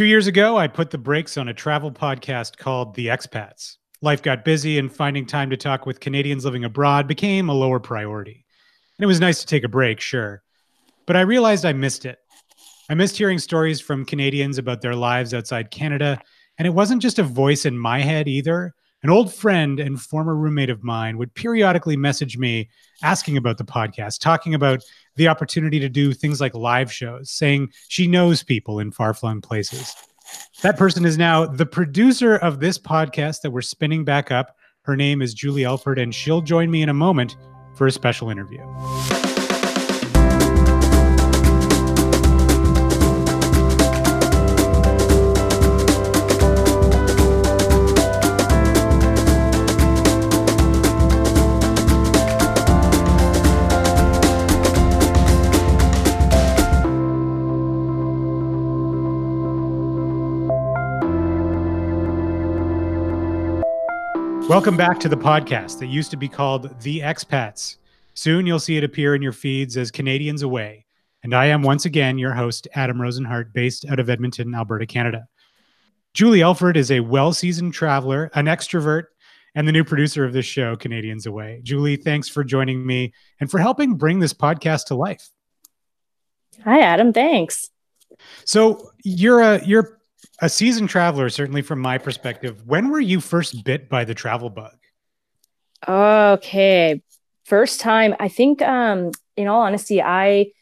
Two years ago, I put the brakes on a travel podcast called The Expats. Life got busy, and finding time to talk with Canadians living abroad became a lower priority. And it was nice to take a break, sure. But I realized I missed it. I missed hearing stories from Canadians about their lives outside Canada. And it wasn't just a voice in my head either. An old friend and former roommate of mine would periodically message me asking about the podcast, talking about the opportunity to do things like live shows, saying she knows people in far flung places. That person is now the producer of this podcast that we're spinning back up. Her name is Julie Elford, and she'll join me in a moment for a special interview. Welcome back to the podcast that used to be called The Expats. Soon you'll see it appear in your feeds as Canadians Away. And I am once again your host, Adam Rozenhart, based out of Edmonton, Alberta, Canada. Julie Elford is a well seasoned traveler, an extrovert, and the new producer of this show, Canadians Away. Julie, thanks for joining me and for helping bring this podcast to life. Hi, Adam. Thanks. So you're a you're a seasoned traveler, certainly from my perspective. When were you first bit by the travel bug? Okay. First time, I think um in all honesty, I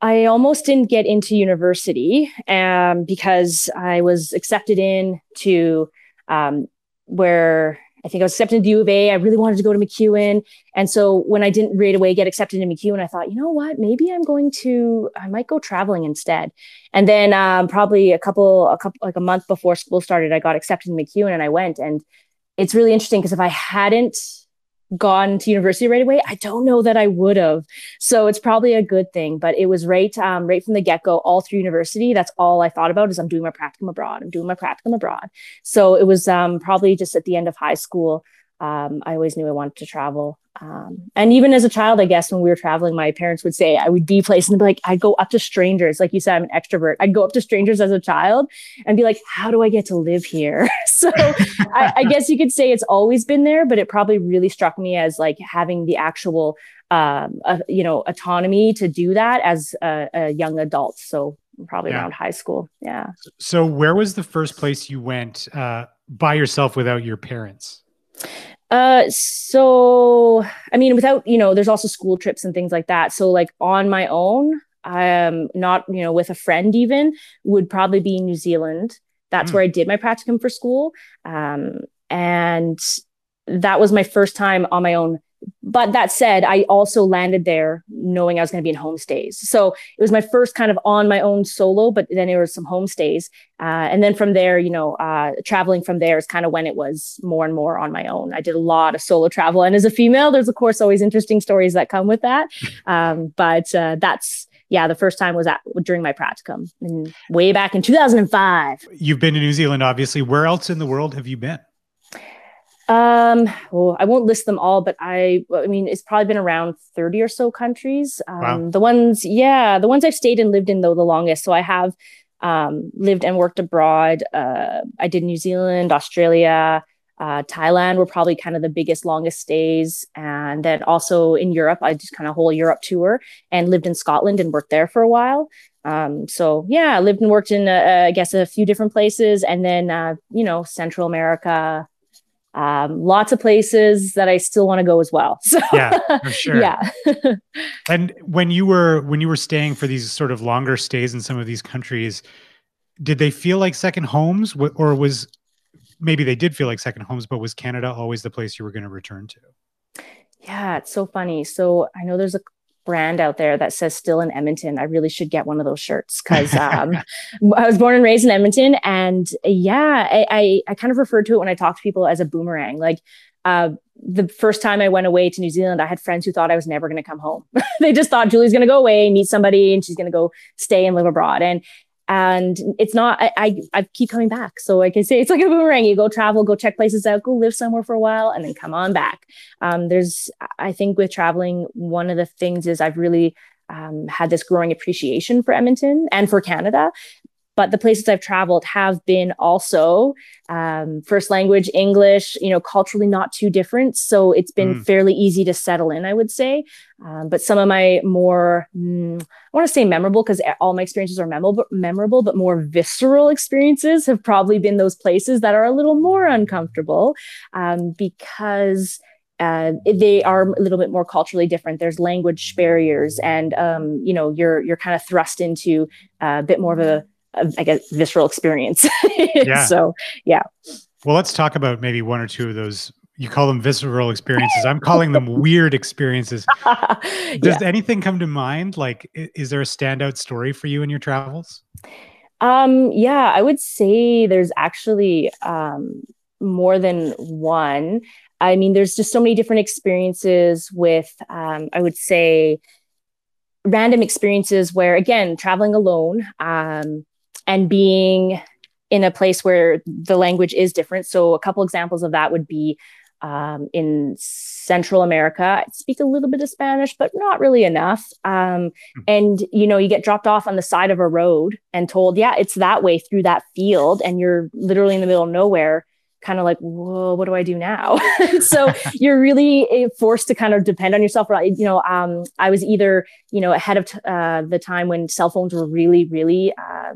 I almost didn't get into university um because I was accepted in to um where I think I was accepted into U of A. I really wanted to go to MacEwan. And so when I didn't right away get accepted into MacEwan, I thought, you know what, maybe I'm going to, I might go traveling instead. And then um, probably a couple, a couple, like a month before school started, I got accepted in MacEwan and I went. And it's really interesting because if I hadn't gone to university right away, I don't know that I would have. So it's probably a good thing. But it was right, um, right from the get go, all through university. That's all I thought about is I'm doing my practicum abroad. I'm doing my practicum abroad. So it was um, probably just at the end of high school. Um, I always knew I wanted to travel. Um, and even as a child, I guess when we were traveling, my parents would say I would be places and be like, I'd go up to strangers. Like you said, I'm an extrovert. I'd go up to strangers as a child and be like, how do I get to live here? so I, I, guess you could say it's always been there, but it probably really struck me as like having the actual, um, uh, you know, autonomy to do that as a, a young adult. So probably yeah. around high school. Yeah. So where was the first place you went uh, by yourself without your parents? Uh, so I mean, without you know, there's also school trips and things like that. So like on my own, um, not you know, with a friend even would probably be New Zealand. That's mm. where I did my practicum for school. Um, and that was my first time on my own but that said, I also landed there knowing I was going to be in homestays. So it was my first kind of on my own solo, but then there was some homestays. Uh, and then from there, you know, uh, traveling from there is kind of when it was more and more on my own. I did a lot of solo travel. And as a female, there's of course always interesting stories that come with that. Um, but uh, that's, yeah, the first time was at during my practicum and way back in 2005. You've been to New Zealand, obviously. Where else in the world have you been? Um, well, I won't list them all, but I, I mean, it's probably been around 30 or so countries. Um, wow. the ones, yeah, the ones I've stayed and lived in though the longest. So I have, um, lived and worked abroad. Uh, I did New Zealand, Australia, uh, Thailand were probably kind of the biggest, longest stays. And then also in Europe, I just kind of whole Europe tour and lived in Scotland and worked there for a while. Um, so yeah, lived and worked in, uh, I guess, a few different places. And then, uh, you know, Central America, um, lots of places that I still want to go as well. So yeah, for sure. yeah. and when you were when you were staying for these sort of longer stays in some of these countries, did they feel like second homes, or was maybe they did feel like second homes, but was Canada always the place you were going to return to? Yeah, it's so funny. So I know there's a brand out there that says still in Edmonton. I really should get one of those shirts because um, I was born and raised in Edmonton. And yeah, I, I, I, kind of referred to it when I talk to people as a boomerang. Like uh, the first time I went away to New Zealand, I had friends who thought I was never going to come home. they just thought Julie's going to go away, meet somebody, and she's going to go stay and live abroad. And and it's not I, I, I keep coming back. So like i can say it's like a boomerang. You go travel go check places out go live somewhere for a while and then come on back. Um, there's i think with traveling one of the things is i've really um, had this growing appreciation for edmonton and for canada but the places I've traveled have been also um, first language English, you know, culturally not too different. So it's been mm. fairly easy to settle in, I would say. Um, but some of my more, mm, I want to say memorable because all my experiences are memorable, memorable, but more visceral experiences have probably been those places that are a little more uncomfortable um, because uh, they are a little bit more culturally different. There's language barriers, and um, you know, you're you're kind of thrust into a bit more of a, a I guess, visceral experience. yeah. So, yeah. Well, let's talk about maybe one or two of those. You call them visceral experiences. I'm calling them weird experiences. Does yeah. anything come to mind? Like, is there a standout story for you in your travels? Um, yeah, I would say there's actually um, more than one. I mean, there's just so many different experiences with, um, I would say, random experiences where, again, traveling alone um, and being in a place where the language is different. So, a couple examples of that would be um, in Central America. I speak a little bit of Spanish, but not really enough. Um, hmm. and you know, you get dropped off on the side of a road and told, "Yeah, it's that way through that field," and you're literally in the middle of nowhere kind of like, whoa, what do I do now? so you're really eh, forced to kind of depend on yourself. You know, um, I was either, you know, ahead of t- uh, the time when cell phones were really, really uh,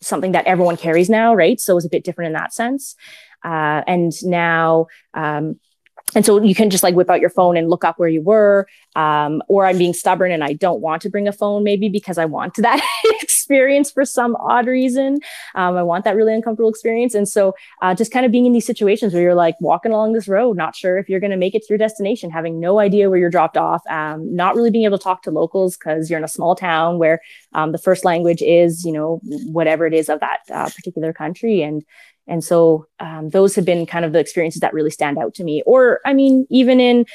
something that everyone carries now, right? So it was a bit different in that sense. Uh, and now, um, and so you can just like whip out your phone and look up where you were um, or i'm being stubborn and i don't want to bring a phone maybe because i want that experience for some odd reason. Um, i want that really uncomfortable experience. And so uh, just kind of being in these situations where you're like walking along this road not sure if you're going to make it to your destination having no idea where you're dropped off um, not really being able to talk to locals because you're in a small town where um, the first language is you know whatever it is of that uh, particular country. And and so um, those have been kind of the experiences that really stand out to me. Or, I mean, even in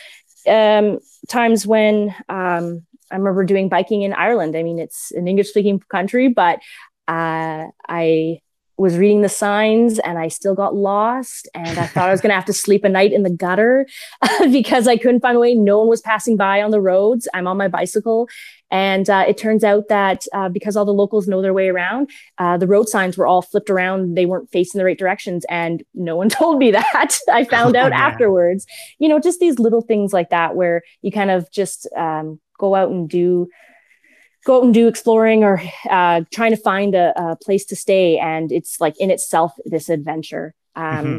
um, times when um, I remember doing biking in Ireland. I mean, it's an English speaking country, but uh, I was reading the signs and I still got lost. And I thought I was going to have to sleep a night in the gutter because I couldn't find a way. No one was passing by on the roads. I'm on my bicycle. And uh, it turns out that uh, because all the locals know their way around, uh, the road signs were all flipped around. They weren't facing the right directions. And no one told me that. I found out oh, afterwards. You know, just these little things like that where you kind of just um, go out and do go out and do exploring or uh, trying to find a, a, place to stay and it's like in itself this adventure um, mm-hmm.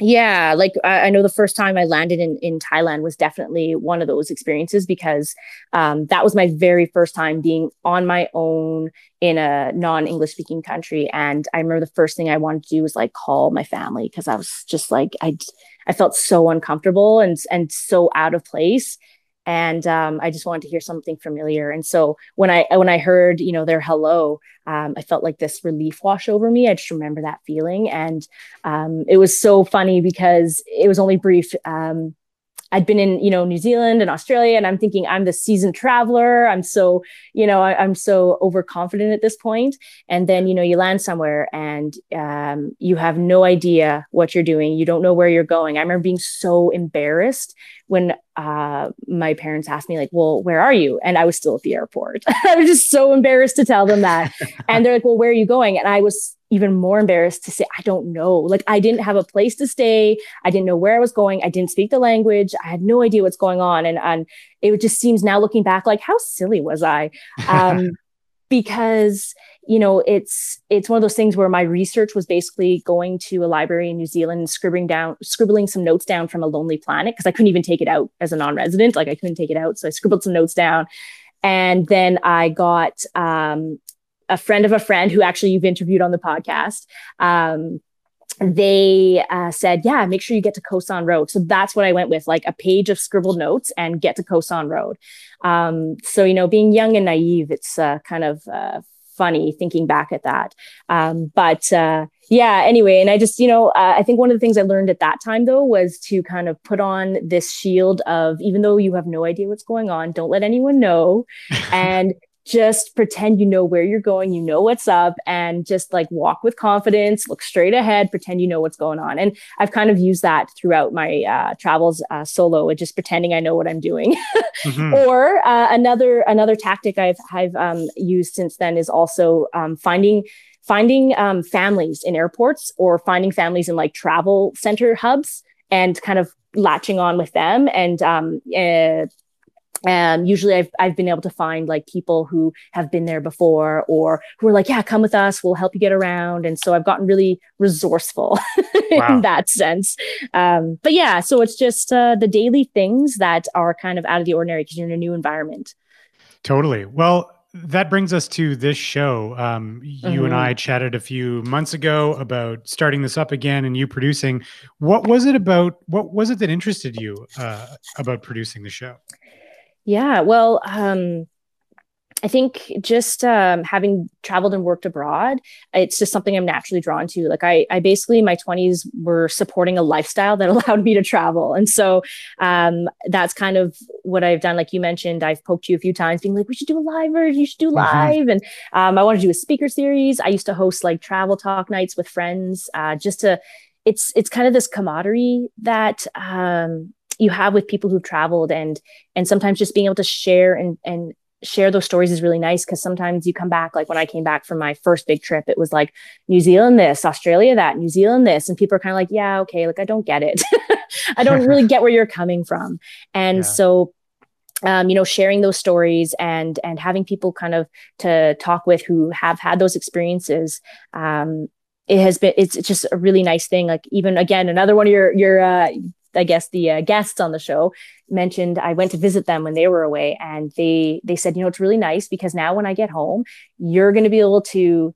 Yeah like I, I, know the first time i landed in, in thailand was definitely one of those experiences because um, that was my very first time being on my own in a non-english speaking country. And i remember the first thing i wanted to do was like call my family because i was just like i i felt so uncomfortable and and so out of place and um, I just wanted to hear something familiar. And so when I when I heard you know their hello, um, I felt like this relief wash over me. I just remember that feeling, and um, it was so funny because it was only brief. Um, I'd been in, you know, New Zealand and Australia, and I'm thinking I'm the seasoned traveler. I'm so, you know, I, am so overconfident at this point. And then, you know, you land somewhere and um, you have no idea what you're doing. You don't know where you're going. I remember being so embarrassed when uh, my parents asked me like, "Well, where are you?" and I was still at the airport. I was just so embarrassed to tell them that, and they're like, "Well, where are you going?" And I was even more embarrassed to say, "I don't know." Like, I didn't have a place to stay. I didn't know where I was going. I didn't speak the language. I had no idea what's going on, and and it just seems now looking back like how silly was I? Um, because you know it's it's one of those things where my research was basically going to a library in new zealand and scribbling down scribbling some notes down from a lonely planet because i couldn't even take it out as a non-resident like i couldn't take it out so i scribbled some notes down and then i got um, a friend of a friend who actually you've interviewed on the podcast um, they uh, said, yeah, make sure you get to Khaosan Road. So that's what I went with, like a page of scribbled notes and get to Khaosan Road. Um, so, you know, being young and naive, it's uh, kind of uh, funny thinking back at that. Um, but uh, yeah, anyway, and I just, you know, uh, I think one of the things I learned at that time though was to kind of put on this shield of even though you have no idea what's going on, don't let anyone know. and just pretend you know where you're going, you know what's up, and just like walk with confidence, look straight ahead, pretend you know what's going on. And I've kind of used that throughout my uh, travels uh, solo, and just pretending I know what I'm doing. mm-hmm. Or uh, another another tactic I've I've um, used since then is also um, finding finding um, families in airports or finding families in like travel center hubs and kind of latching on with them and um, uh, and usually I've, I've been able to find like people who have been there before or who are like yeah come with us we'll help you get around and so i've gotten really resourceful wow. in that sense um, but yeah so it's just uh, the daily things that are kind of out of the ordinary because you're in a new environment totally well that brings us to this show. Um, you mm-hmm. and I chatted a few months ago about starting this up again and you producing. What was it about? What was it that interested you uh, about producing the show? Yeah, well, um, I think just um, having traveled and worked abroad, it's just something I'm naturally drawn to. Like I, I basically my 20s were supporting a lifestyle that allowed me to travel, and so um, that's kind of what I've done. Like you mentioned, I've poked you a few times, being like, "We should do a live version. You should do mm-hmm. live." Mm-hmm. And um, I want to do a speaker series. I used to host like travel talk nights with friends, uh, just to. It's it's kind of this camaraderie that um, you have with people who've traveled and and sometimes just being able to share and and share those stories is really nice because sometimes you come back like when i came back from my first big trip it was like new zealand this australia that new zealand this and people are kind of like yeah okay like i don't get it. I don't really get where you're coming from. And yeah. so um, you know sharing those stories and and having people kind of to talk with who have had those experiences um, it has been it's, it's just a really nice thing. Like even again another one of your your uh, I guess the uh, guests on the show mentioned I went to visit them when they were away, and they they said, you know, it's really nice because now when I get home, you're going to be able to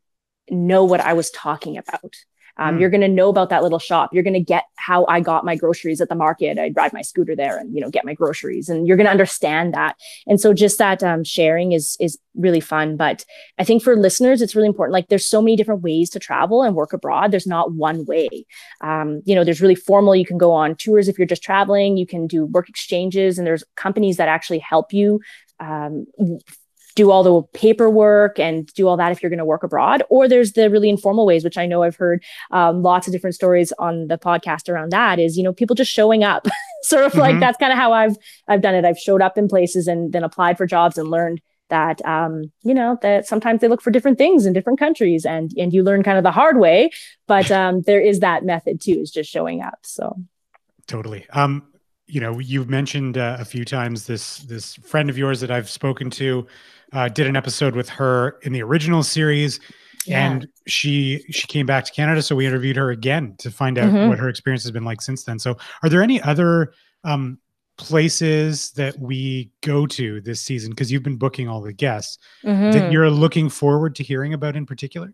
know what I was talking about. Um, mm. You're going to know about that little shop. You're going to get how I got my groceries at the market. I drive my scooter there and you know get my groceries, and you're going to understand that. And so just that um, sharing is is really fun. But I think for listeners, it's really important. Like there's so many different ways to travel and work abroad. There's not one way. Um, you know, there's really formal. You can go on tours if you're just traveling. You can do work exchanges, and there's companies that actually help you um, do all the paperwork and do all that if you're going to work abroad. Or there's the really informal ways, which I know I've heard um, lots of different stories on the podcast around that. Is you know people just showing up, sort of mm-hmm. like that's kind of how I've I've done it. I've showed up in places and then applied for jobs and learned that um, you know that sometimes they look for different things in different countries and and you learn kind of the hard way but um, there is that method too is just showing up so totally um you know you've mentioned uh, a few times this this friend of yours that i've spoken to uh, did an episode with her in the original series yeah. and she she came back to canada so we interviewed her again to find out mm-hmm. what her experience has been like since then so are there any other um, places that we go to this season because you've been booking all the guests mm-hmm. that you're looking forward to hearing about in particular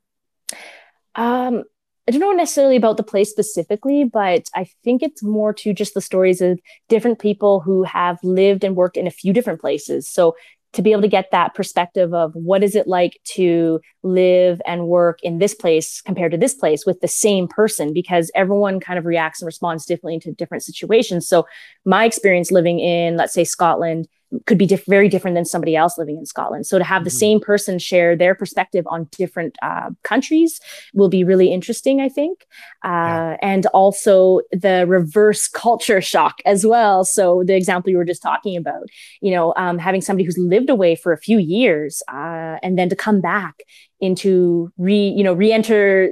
um I don't know necessarily about the place specifically, but I think it's more to just the stories of different people who have lived and worked in a few different places. So to be able to get that perspective of what is it like to live and work in this place compared to this place with the same person because everyone kind of reacts and responds differently to different situations. So my experience living in let's say scotland could be diff- very different than somebody else living in Scotland. So to have the mm-hmm. same person share their perspective on different uh, countries will be really interesting, I think. Uh, yeah. And also the reverse culture shock as well. So the example you were just talking about, you know, um, having somebody who's lived away for a few years uh, and then to come back into re you know re-enter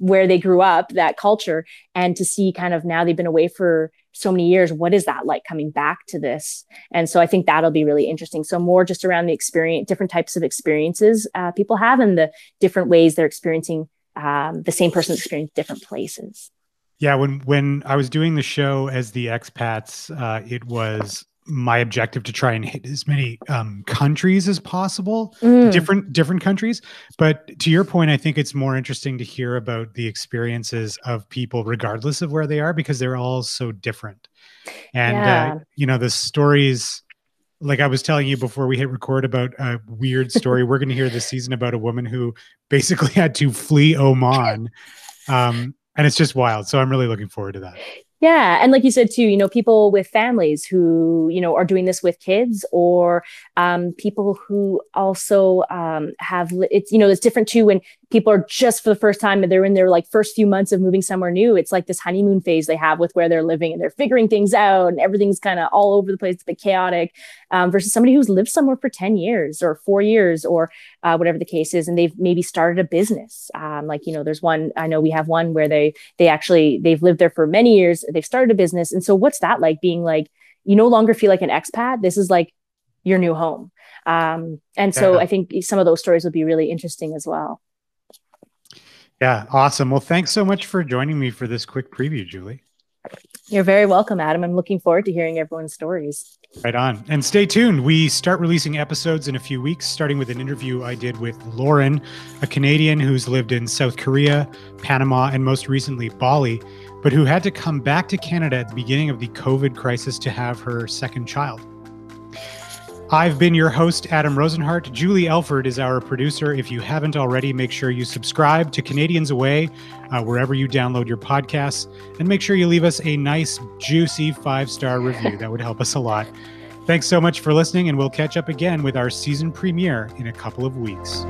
where they grew up that culture and to see kind of now they've been away for so many years what is that like coming back to this? And so i think that'll be really interesting. So more just around the experience different types of experiences uh, people have and the different ways they're experiencing um, the same person's experience different places. Yeah when when i was doing the show as the expats uh, it was my objective to try and hit as many um, countries as possible mm. different different countries but to your point i think it's more interesting to hear about the experiences of people regardless of where they are because they're all so different and uh, yeah. uh, you know the stories like i was telling you before we hit record about a weird story we're going to hear this season about a woman who basically had to flee oman um, and it's just wild so i'm really looking forward to that yeah. And like you said, too, you know, people with families who, you know, are doing this with kids or um, people who also um, have, it's, you know, it's different too when people are just for the first time and they're in their like first few months of moving somewhere new. It's like this honeymoon phase they have with where they're living and they're figuring things out and everything's kind of all over the place, it's a bit chaotic. Um, versus somebody who's lived somewhere for 10 years or four years or uh, whatever the case is, and they've maybe started a business. Um, like, you know, there's one, I know we have one where they they actually they've lived there for many years, they've started a business. And so what's that like being like, you no longer feel like an expat? This is like your new home. Um, and so yeah. I think some of those stories would be really interesting as well. Yeah, awesome. Well, thanks so much for joining me for this quick preview, Julie. You're very welcome, Adam. I'm looking forward to hearing everyone's stories. Right on. And stay tuned. We start releasing episodes in a few weeks, starting with an interview I did with Lauren, a Canadian who's lived in South Korea, Panama, and most recently Bali, but who had to come back to Canada at the beginning of the COVID crisis to have her second child. I've been your host, Adam Rozenhart. Julie Elford is our producer. If you haven't already, make sure you subscribe to Canadians Away uh, wherever you download your podcasts, and make sure you leave us a nice, juicy five star review. That would help us a lot. Thanks so much for listening, and we'll catch up again with our season premiere in a couple of weeks.